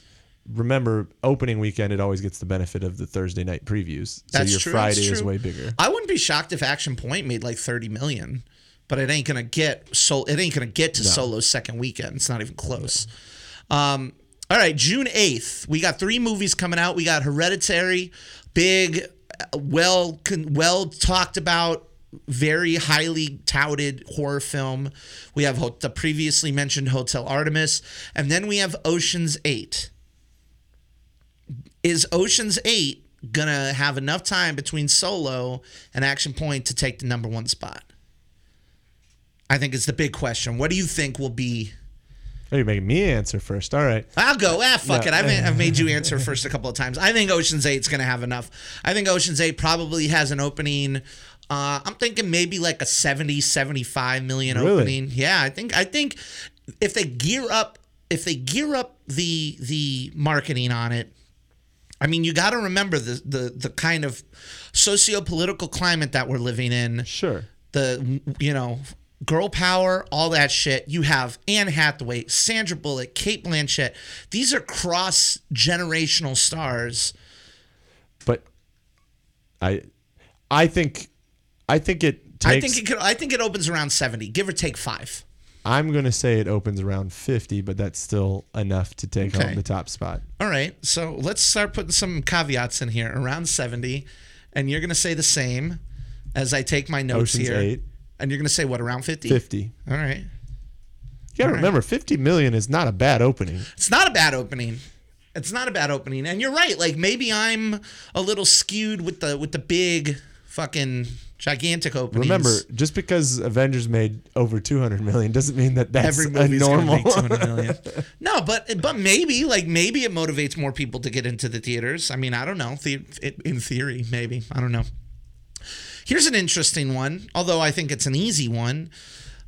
remember opening weekend it always gets the benefit of the Thursday night previews. So That's your true, Friday that's is way bigger. I wouldn't be shocked if Action Point made like 30 million, but it ain't gonna get so it ain't gonna get to Solo's second weekend. It's not even close. Um, all right, June 8th, we got three movies coming out. We got Hereditary, big, well, well talked about, very highly touted horror film. We have the previously mentioned Hotel Artemis, and then we have Ocean's 8 is Ocean's 8 gonna have enough time between Solo and Action Point to take the number one spot? I think it's the big question. What do you think will be? Oh, you're making me answer first. All right. I'll go. Ah, fuck No. it. I've made, I've made you (laughs) answer first a couple of times. I think Ocean's 8 is gonna have enough. I think Ocean's 8 probably has an opening. Uh, I'm thinking maybe like a 70, 75 million Really? opening. Yeah, I think I think if they gear up if they gear up the the marketing on it, I mean, you got to remember the the the kind of socio-political climate that we're living in. Sure. The you know, girl power, all that shit. You have Anne Hathaway, Sandra Bullock, Cate Blanchett. These are cross generational stars. But I I think I think it takes I think it could. I think it opens around seventy, give or take five. I'm going to say it opens around 50, but that's still enough to take Okay. home the top spot. All right, so let's start putting some caveats in here. Around seventy, and you're gonna say the same as I take my notes Ocean's here. 8. And you're gonna say what? Around fifty. 50. All right. You got to remember 50 million is not a bad opening. It's not a bad opening. It's not a bad opening, and you're right. Like maybe I'm a little skewed with the with the big fucking gigantic openings. Remember, just because Avengers made over 200 million doesn't mean that that's every a movie's gonna normal. make 200 (laughs) million. no, but but maybe like maybe it motivates more people to get into the theaters. I mean, I don't know. The, it, in theory, maybe I don't know. Here's an interesting one, although I think it's an easy one.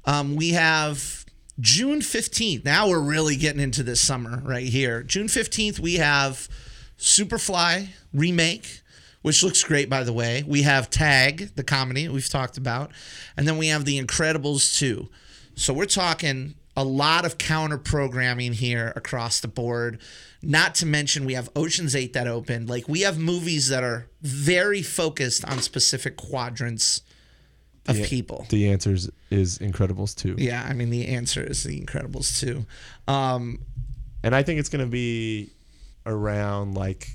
Um, we have June 15th. Now we're really getting into this summer right here. June 15th, we have Superfly remake, which looks great, by the way. We have Tag, the comedy we've talked about. And then we have The Incredibles 2. So we're talking a lot of counter programming here across the board. Not to mention, we have Ocean's 8 that opened. Like, we have movies that are very focused on specific quadrants of people. the answer is, is Incredibles 2. Yeah, I mean the answer is The Incredibles too. Um, And I think it's going to be around like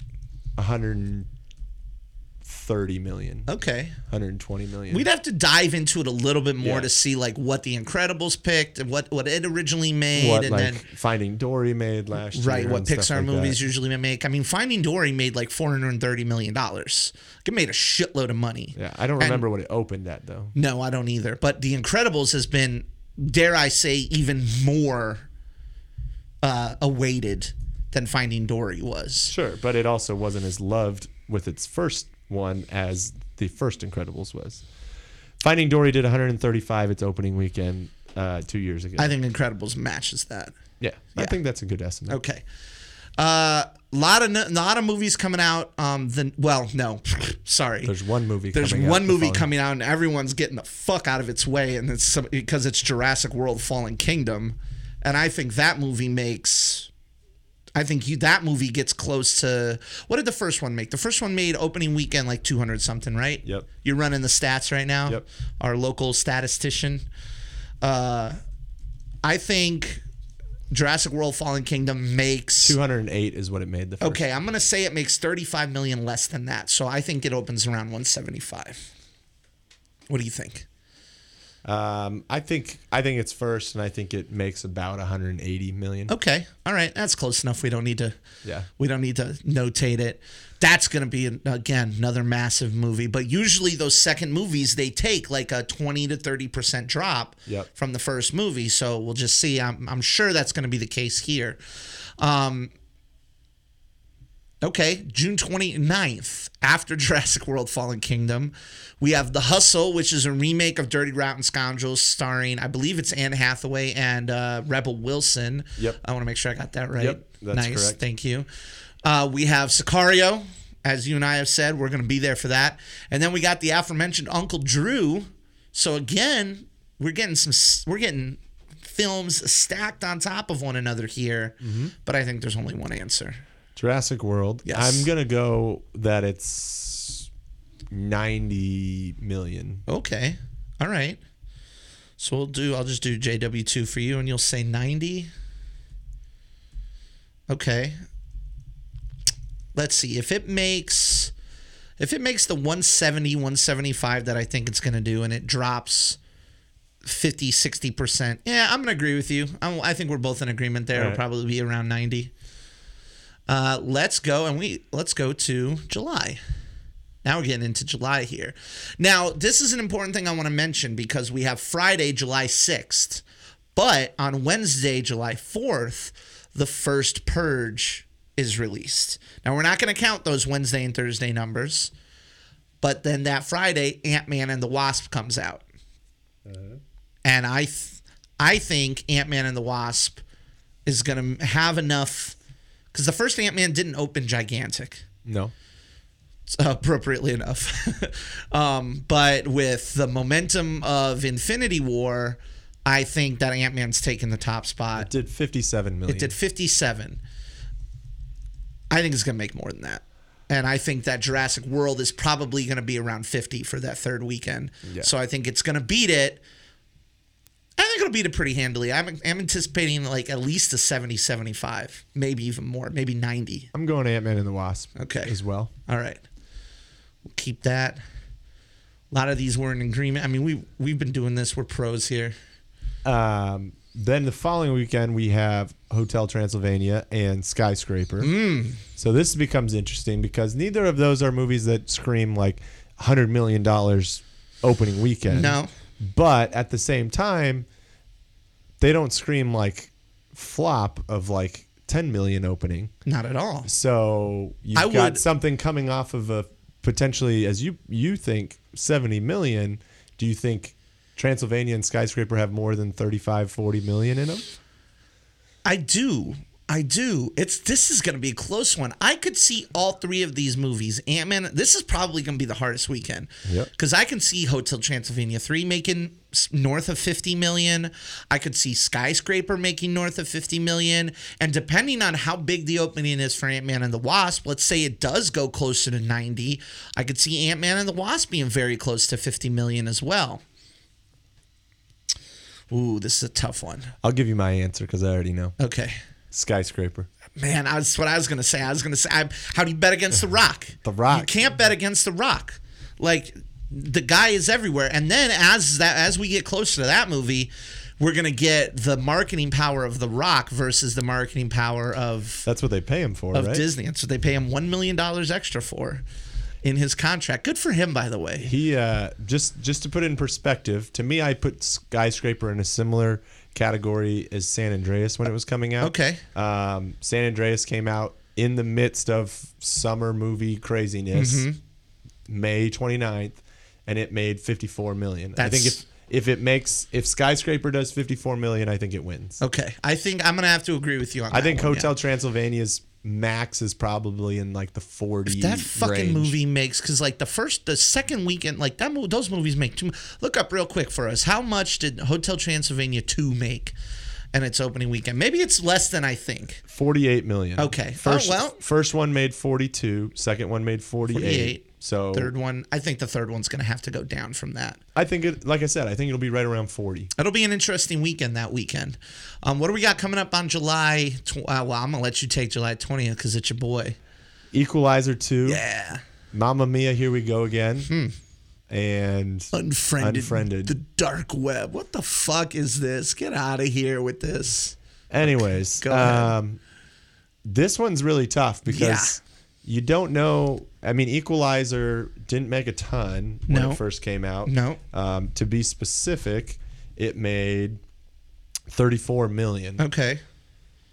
130 million, okay, 120 million. we'd have to dive into it a little bit more Yeah. to see like what The Incredibles picked and what what it originally made, what and like then Finding Dory made last year. right what and Pixar like movies that. usually make. I mean, Finding Dory made like four hundred and thirty million dollars. It made a shitload of money. Yeah, I don't And- remember what it opened at though. No, I don't either. But The Incredibles has been, dare I say, even more uh, awaited than Finding Dory was. Sure, but it also wasn't as loved with its first one as the first Incredibles was. Finding Dory did 135 its opening weekend uh, two years ago. I think Incredibles matches that. yeah, I think that's a good estimate. Okay. Uh, lot of lot of movies coming out. Um, the well, no, (laughs) sorry. There's one movie. There's coming out one movie coming out, and everyone's getting the fuck out of its way, and it's some, because it's Jurassic World: Fallen Kingdom, and I think that movie makes. I think you that movie gets close to what did the first one make? The first one made opening weekend like 200 something, right? Yep. You're running the stats right now. Yep. Our local statistician. Uh, I think Jurassic World: Fallen Kingdom makes 208 is what it made the first. Okay, I'm gonna say it makes 35 million less than that. So I think it opens around 175. What do you think? Um, I think I think it's first, and I think it makes about 180 million. Okay, all right, that's close enough. We don't need to. Yeah. We don't need to notate it. That's gonna be again another massive movie. But usually those second movies they take like a 20 to 30 percent drop Yep. from the first movie. So we'll just see. I'm I'm sure that's gonna be the case here. Um, Okay, June 29th, after (laughs) Jurassic World Fallen Kingdom, we have The Hustle, which is a remake of Dirty Rotten Scoundrels, starring, I believe it's Anne Hathaway and uh, Rebel Wilson. Yep. I want to make sure I got that right. Yep, that's nice, correct. thank you. Uh, we have Sicario, as you and I have said, we're going to be there for that. And then we got the aforementioned Uncle Drew. So again, we're getting some, we're getting films stacked on top of one another here, Mm-hmm. but I think there's only one answer. Jurassic World. Yes. I'm gonna go that it's ninety million. Okay. All right. So we'll do I'll just do JW2 for you and you'll say 90. Okay. Let's see. If it makes if it makes the 170 175 that I think it's going to do and it drops 50 60%. Yeah, I'm going to agree with you. I'm, I think we're both in agreement there. It'll probably be around 90. Uh, let's go and we let's go to July. Now we're getting into July here. Now, this is an important thing I want to mention because we have Friday, July 6th, but on Wednesday, July 4th, the first Purge is released. Now, we're not going to count those Wednesday and Thursday numbers, but then that Friday, Ant Man and the Wasp comes out. And I, th- I think Ant Man and the Wasp is going to have enough because the first Ant Man didn't open gigantic No. appropriately enough. (laughs) um, but with the momentum of Infinity War, I think that Ant Man's taken the top spot. It did fifty-seven million. It did 57. I think it's going to make more than that. And I think that Jurassic World is probably going to be around 50 for that third weekend. Yeah. So I think it's going to beat it. I think it'll beat it pretty handily. I'm, I'm anticipating like at least a 70, 75, maybe even more, maybe 90. I'm going Ant Man and the Wasp. Okay. As well. All right. We'll keep that. A lot of these were in agreement. I mean, we we've been doing this. We're pros here. Um, then the following weekend we have Hotel Transylvania and Skyscraper. Mm. So this becomes interesting because neither of those are movies that scream like hundred million dollars opening weekend. No. but at the same time, they don't scream like flop of like ten million opening. Not at all. So you've I got would- something coming off of a potentially, as you you think, seventy million. Do you think Transylvania and Skyscraper have more than 35, 40 million in them? I do. I do. It's this is going to be a close one. I could see all three of these movies. Ant Man. This is probably going to be the hardest weekend. Yep. Because I can see Hotel Transylvania three making north of fifty million. I could see Skyscraper making north of fifty million. And depending on how big the opening is for Ant Man and the Wasp, let's say it does go closer to ninety. I could see Ant Man and the Wasp being very close to fifty million as well. Ooh, this is a tough one. I'll give you my answer because I already know. Okay. Skyscraper. Man, that's what I was gonna say. I was gonna say, I, how do you bet against the Rock? (laughs) The Rock. You can't bet against the Rock. Like the guy is everywhere. And then as that as we get closer to that movie, we're gonna get the marketing power of the Rock versus the marketing power of That's what they pay him for, of right? Disney. And so they pay him one million dollars extra for in his contract. Good for him, by the way. He uh, just just to put it in perspective, to me, I put Skyscraper in a similar category as San Andreas when it was coming out. Okay. Um, San Andreas came out in the midst of summer movie craziness, Mm-hmm. May 29th, and it made 54 million. I think if if it makes if Skyscraper does 54 million, I think it wins. Okay. I think I'm gonna have to agree with you on I think one, yeah. Hotel Transylvania's max is probably in like the 40 that fucking range. movie makes because like the first the second weekend like that those movies make too look up real quick for us how much did hotel transylvania 2 make and its opening weekend maybe it's less than i think 48 million. Okay. Oh, First, well. first one made 42 second one made 48. 48. So third one i think the third one's gonna have to go down from that I think it, like I said, I think it'll be right around 40. it'll be an interesting weekend that weekend um, what do we got coming up on july tw- uh, well i'm gonna let you take july 20th because it's your boy Equalizer 2. yeah Mamma Mia, here we go again. And unfriended Unfriended. the dark web what the fuck is this get out of here with this anyways, Go ahead. um, this one's really tough because you don't know. I mean, Equalizer didn't make a ton when No. it first came out. No. Um, to be specific, it made 34 million. okay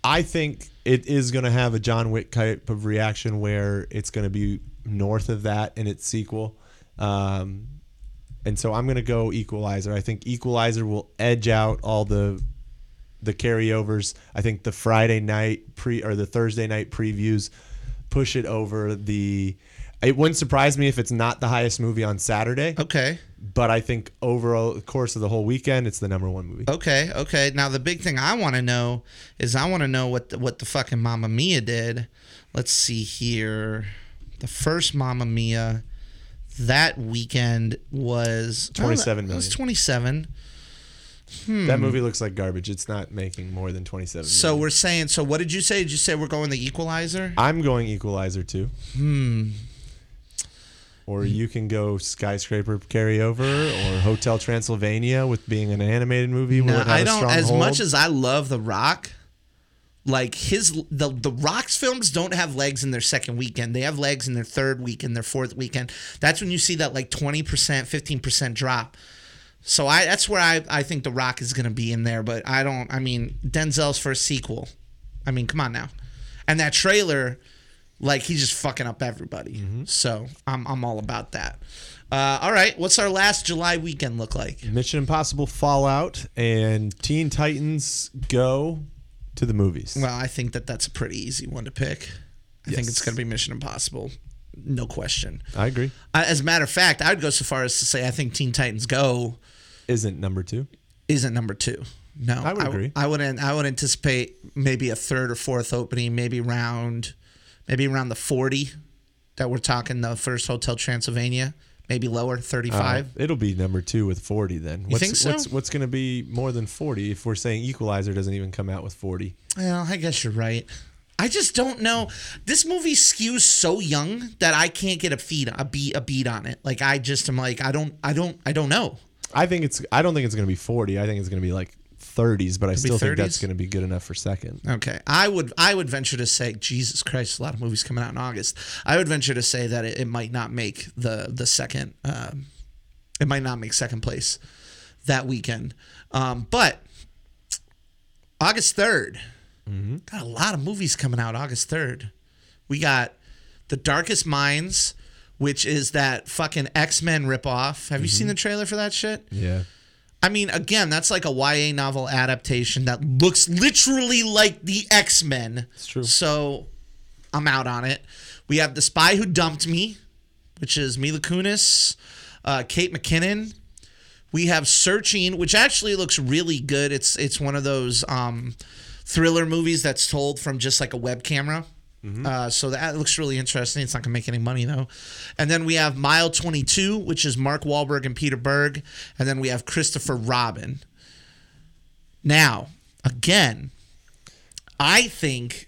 I think it is going to have a John Wick type of reaction where it's going to be north of that in its sequel. Um, and so I'm going to go Equalizer. I think Equalizer will edge out all the the carryovers. I think the Friday night pre or the Thursday night previews push it over the. It wouldn't surprise me if it's not the highest movie on Saturday okay but I think overall the course of the whole weekend, it's the number one movie. Okay, okay. Now the big thing I want to know is I want to know what the, what the fucking Mamma Mia did. Let's see here. The first Mamma Mia that weekend was 27 It was million. 27. That movie looks like garbage. It's not making more than twenty-seven. So million. we're saying. So what did you say? Did you say we're going the Equalizer? I'm going Equalizer too. Hmm. Or you can go Skyscraper Carryover or Hotel Transylvania with being an animated movie. No, where it had I don't. As hold. much as I love The Rock, like his the the Rock's films don't have legs in their second weekend. They have legs in their third weekend, their fourth weekend. That's when you see that like twenty percent, fifteen percent drop. So I that's where I I think The Rock is gonna be in there. But I don't. I mean Denzel's first sequel. I mean, come on now, and that trailer. Like he's just fucking up everybody. Mm-hmm. So I'm I'm all about that. Uh, all right, what's our last July weekend look like? Mission Impossible Fallout and Teen Titans Go to the movies. Well, I think that that's a pretty easy one to pick. I think it's going to be Mission Impossible, no question. I agree. Uh, As a matter of fact, I'd go so far as to say I think Teen Titans Go Isn't number two? isn't number two. No, I would agree. I wouldn't. I would anticipate maybe a third or fourth opening, maybe around, maybe around the forty that we're talking. The first Hotel Transylvania, maybe lower, Uh, thirty-five. it'll be number two with 40 then. What's, think so? What's, what's going to be more than 40 if we're saying Equalizer doesn't even come out with 40? Well, I guess you're right. I just don't know. This movie skews so young that I can't get a feed a beat a beat on it. Like I just am like I don't I don't I don't know. I think it's. I don't think it's going to be 40. I think it's going to be like 30s, but I be still think that's going to be good enough for second. Okay, I would I would venture to say Jesus Christ, a lot of movies coming out in August. I would venture to say that it, it might not make the the second. Um, it might not make second place that weekend. Um, but August 3rd got a lot of movies coming out August third. We got The Darkest Minds, which is that fucking X Men ripoff. Have you seen the trailer for that shit? Yeah. I mean, again, that's like a YA novel adaptation that looks literally like the X Men. It's true. So I'm out on it. We have The Spy Who Dumped Me, which is Mila Kunis, uh, Kate McKinnon. We have Searching, which actually looks really good. It's it's one of those um, thriller movies that's told from just like a web camera. Uh, so that looks really interesting. It's not gonna make any money though. And then we have Mile 22, which is Mark Wahlberg and Peter Berg, and then we have Christopher Robin. Now, again, I think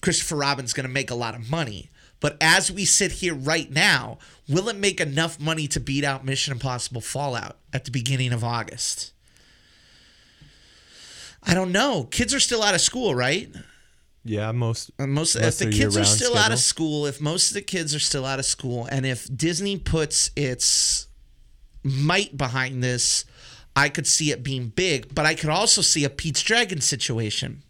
Christopher Robin's going to make a lot of money. But as we sit here right now, will it make enough money to beat out Mission Impossible Fallout at the beginning of August? I don't know. Kids are still out of school, right? Yeah. Most. Uh, Most if the kids are still out of school, if most of the kids are still out of school, and if Disney puts its might behind this, I could see it being big. But I could also see a Pete's Dragon situation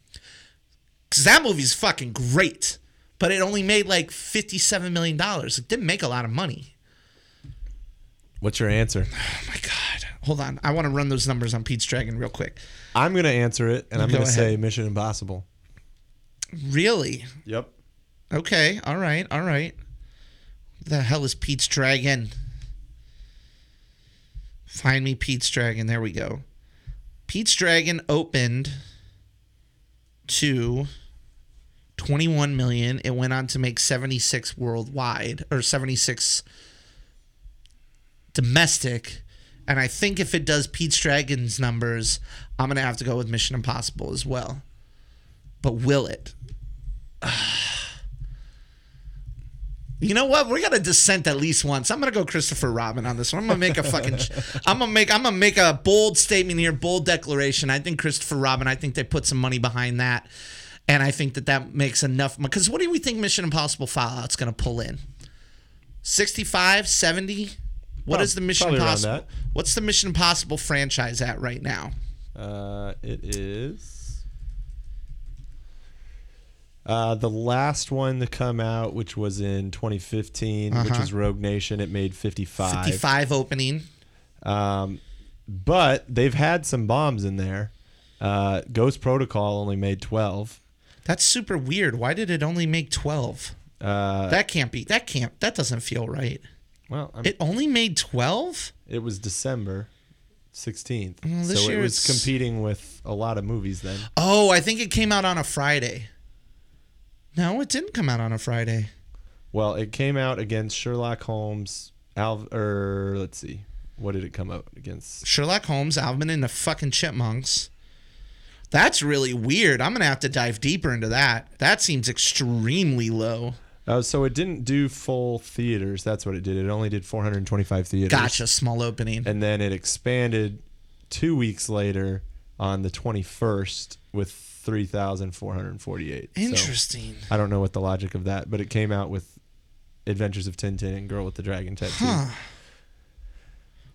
because that movie's fucking great, but it only made like fifty-seven million dollars. It didn't make a lot of money. What's your answer? (sighs) Oh my god! Hold on, I want to run those numbers on Pete's Dragon real quick. I'm going to answer it, and I'm Go going to ahead. say Mission Impossible. Really? Yep. Okay, all right, all right. The hell is Pete's Dragon? Find me Pete's Dragon. There we go. Pete's Dragon opened to 21 million. It went on to make 76 worldwide or 76 domestic. And I think if it does Pete's Dragon's numbers, I'm going to have to go with Mission Impossible as well. But will it? (sighs) You know what? We're gonna dissent at least once. I'm gonna go Christopher Robin on this one. I'm gonna make a fucking. (laughs) I'm gonna make. I'm gonna make a bold statement here, bold declaration. I think Christopher Robin. I think they put some money behind that, and I think that that makes enough. Because what do we think Mission Impossible Fallout's gonna pull in? 65, 70. What Prob- is the Mission probably around Impossible? that. What's the Mission Impossible franchise at right now? Uh, it is. Uh, the last one to come out, which was in 2015, which Uh-huh. was Rogue Nation, it made 55. 55 opening. Um, but they've had some bombs in there. Uh, Ghost Protocol only made 12. That's super weird. Why did it only make 12? Uh, That can't be. That can't. That doesn't feel right. Well, I'm, It only made 12? It was December 16th. this so it was it's- competing with a lot of movies then. Oh, I think it came out on a Friday. No, it didn't come out on a Friday. Well, it came out against Sherlock Holmes. Al, or er, let's see, what did it come out against? Sherlock Holmes, Alvin and the fucking Chipmunks. That's really weird. I'm gonna have to dive deeper into that. That seems extremely low. Oh, so it didn't do full theaters. That's what it did. It only did 425 theaters. Gotcha. Small opening. And then it expanded two weeks later on the 21st with 3,448. So Interesting. I don't know what the logic of that, but it came out with Adventures of Tintin and Girl with the Dragon Tattoo. Huh.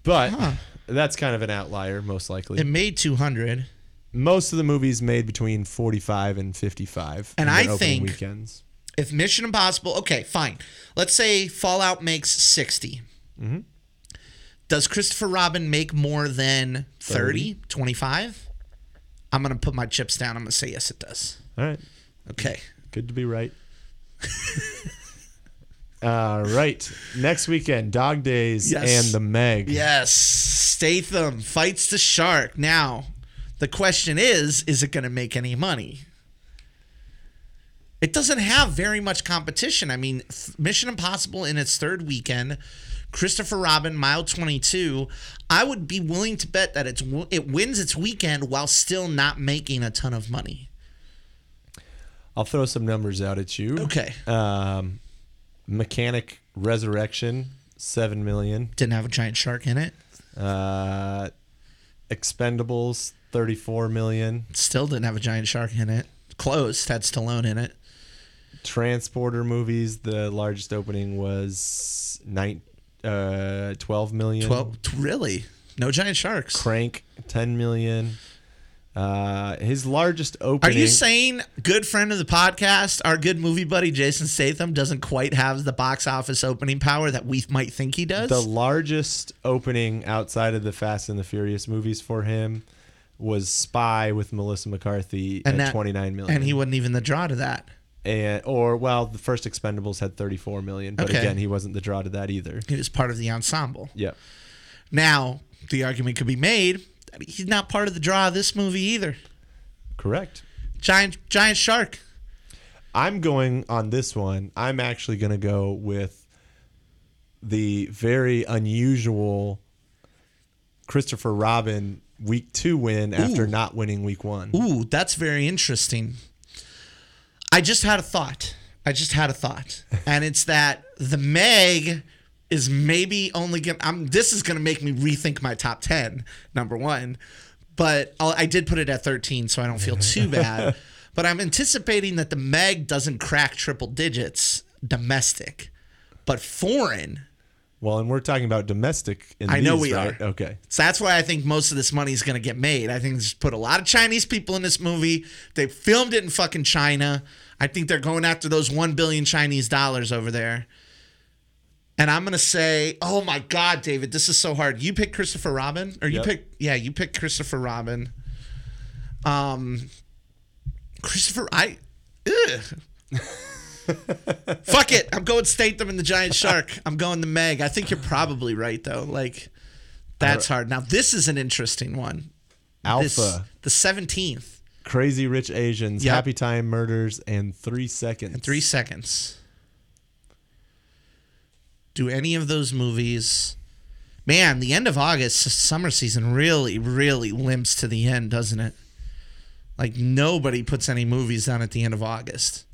But Huh. that's kind of an outlier, most likely. It made 200. most of the movies made between 45 and 55 And I think- weekends If Mission Impossible, okay, fine. Let's say Fallout makes 60. Mm-hmm. Does Christopher Robin make more than 30, 25? I'm going to put my chips down. I'm going to say yes, it does. all right Okay. good to be right (laughs) all right next weekend dog days Yes. and the meg Yes. Statham fights the shark. Now, the question is is it going to make any money? It doesn't have very much competition. I mean, Mission Impossible in its third weekend, Christopher Robin, mile 22. I would be willing to bet that it's it wins its weekend while still not making a ton of money. i'll throw some numbers out at you Okay. um, mechanic resurrection 7 million Didn't have a giant shark in it. uh, expendables 34 million Still didn't have a giant shark in it. Close. Had Stallone in it. Transporter movies the largest opening was nine, uh, 12 million 12. Really? No giant sharks. Crank, 10 million. Uh, his largest opening. Are you saying good friend of the podcast, our good movie buddy Jason Statham doesn't quite have the box office opening power that we might think he does? the largest opening outside of the Fast and the Furious movies for him was Spy with Melissa McCarthy And at that- 29 million. and he wasn't even the draw to that. And or well, the first Expendables had 34 million, but Okay. again, he wasn't the draw to that either. He was part of the ensemble. Yep. Now, the argument could be made that he's not part of the draw of this movie either. Correct. Giant giant shark. I'm going on this one. I'm actually going to go with the very unusual Christopher Robin week two win after Ooh. not winning week one. Ooh, that's very interesting. I just had a thought. I just had a thought, (laughs) and it's that the Meg is maybe only going. I'm. This is going to make me rethink my top ten. Number one, but I'll, I did put it at 13, so I don't feel too (laughs) bad. but I'm anticipating that the Meg doesn't crack triple digits domestic, but foreign. Well, and we're talking about domestic. In I know these, we right? are. Okay. So that's why I think most of this money is going to get made. I think they just put a lot of Chinese people in this movie. They filmed it in fucking China. I think they're going after those 1 billion Chinese dollars over there. And I'm going to say, oh my God, David, this is so hard. You pick Christopher Robin? Or you Yep. pick, yeah, you pick Christopher Robin. Um, Christopher, I, ugh. (laughs) Fuck it. I'm going Statham and the Giant Shark. I'm going the Meg. I think you're probably right though. Like that's hard. Now this is an interesting one. This- Alpha, the 17th. Crazy Rich Asians, Yep. Happy Time Murders, and Three Seconds. Three seconds. Do any of those movies? Man, the end of August, summer season really, really limps to the end, doesn't it? Like nobody puts any movies on at the end of August.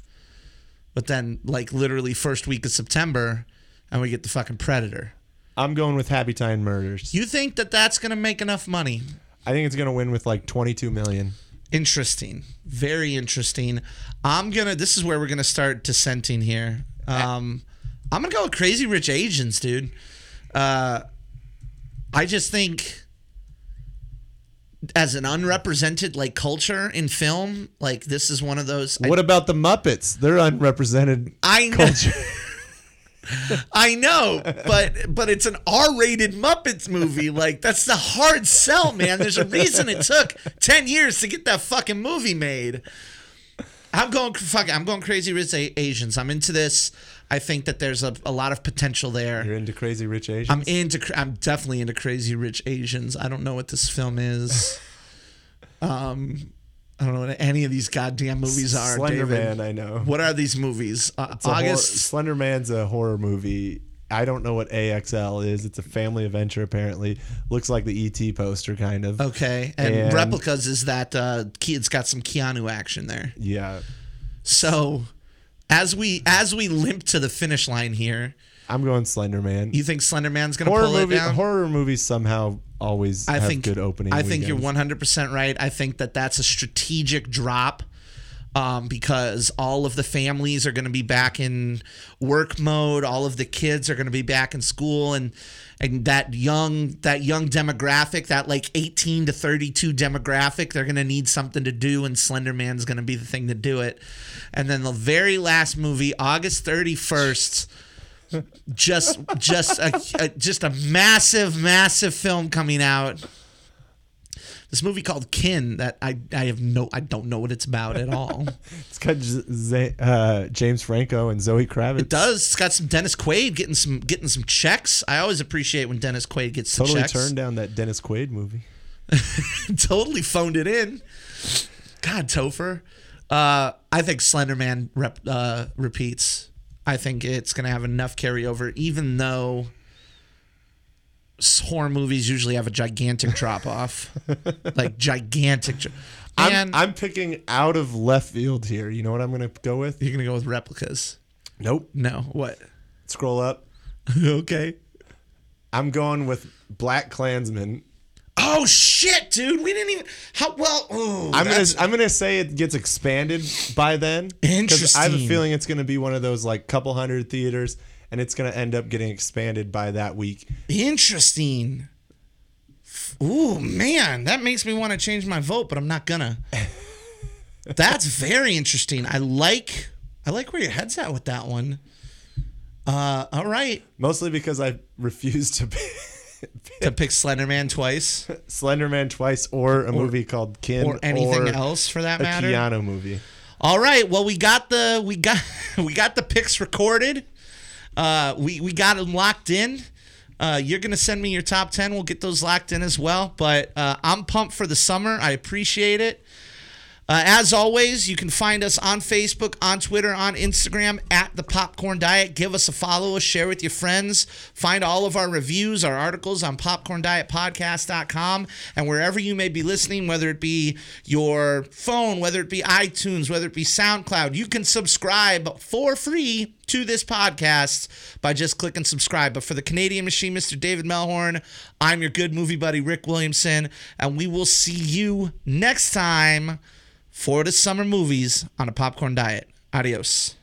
But then, like literally first week of September, and we get the fucking Predator. I'm going with Happy Time Murders. You think that that's gonna make enough money? I think it's going to win with like 22 million. Interesting. Very interesting. I'm gonna. This is where we're gonna start dissenting here. Um, I'm gonna go with Crazy Rich Asians, dude. Uh, I just think as an unrepresented like culture in film, like this is one of those. I- What about the Muppets? They're unrepresented. I know. culture. (laughs) (laughs) I know, but but it's an R-rated Muppets movie. Like that's the hard sell, man. There's a reason it took ten years to get that fucking movie made. I'm going fuck. I'm going crazy A- Asians. I'm into this. I think that there's a, a lot of potential there. You're into Crazy Rich Asians. I'm into. I'm definitely into Crazy Rich Asians. I don't know what this film is. (laughs) um, I don't know what any of these goddamn movies are. Slender David. Man. I know. What are these movies? Uh, It's a hor- August. Slender Man's a horror movie. I don't know what AXL is. It's a family adventure. Apparently, looks like the ET poster, kind of. Okay, and, And- replicas is that uh, it's got some Keanu action there. Yeah, So, as we as we limp to the finish line here, I'm going Slender Man. you think Slender Man's gonna horror pull movie. it down? Horror movies somehow always I have think good opening. I think you're 100 percent right. I think that that's a strategic drop. Um, because all of the families are going to be back in work mode, all of the kids are going to be back in school, and and that young that young demographic, that like 18 to 32 demographic, they're going to need something to do, and Slender Man's going to be the thing to do it. And then the very last movie, August 31st, just just a, a just a massive massive film coming out this movie called kin that i i have no i don't know what it's about at all. (laughs) It's got Z- uh, James Franco and Zoe Kravitz. it does. It's got some dennis quaid getting some getting some checks. I always appreciate when dennis quaid gets the Totally turned down that Dennis Quaid movie. (laughs) totally phoned it in. God topher. Uh i think slenderman rep, uh repeats. I think it's gonna have enough carryover even though horror movies usually have a gigantic drop off (laughs) like gigantic I'm, I'm picking out of left field here. You know what I'm going to go with? you're gonna go with replicas Nope. no what Scroll up. (laughs) okay I'm going with Black Klansman. oh shit dude we didn't even how well ooh, I'm gonna I'm gonna say it gets expanded by then. 'cause I have a feeling it's gonna be one of those like couple hundred theaters, and it's gonna end up getting expanded by that week. Interesting. Ooh, man, that makes me want to change my vote, but I'm not gonna. (laughs) That's very interesting. I like I like where your head's at with that one. Uh, all right. Mostly because I refuse to (laughs) pick To pick Slenderman twice (laughs) Slenderman twice or a movie called Kin or anything or else for that matter. a. Keanu movie. All right. Well, we got the we got we got the picks recorded. Uh, we we got them locked in. Uh, you're gonna send me your top ten. We'll get those locked in as well. But uh, I'm pumped for the summer. I appreciate it. Uh, as always, you can find us on Facebook, on Twitter, on Instagram at the Popcorn Diet. Give us a follow, share with your friends. Find all of our reviews, our articles on popcorndietpodcast.com and wherever you may be listening, whether it be your phone, whether it be iTunes, whether it be SoundCloud, you can subscribe for free to this podcast by just clicking subscribe. But for the Canadian machine, Mr. David Melhorn, I'm your good movie buddy, Rick Williamson, and we will see you next time for the summer movies on a popcorn diet. Adios.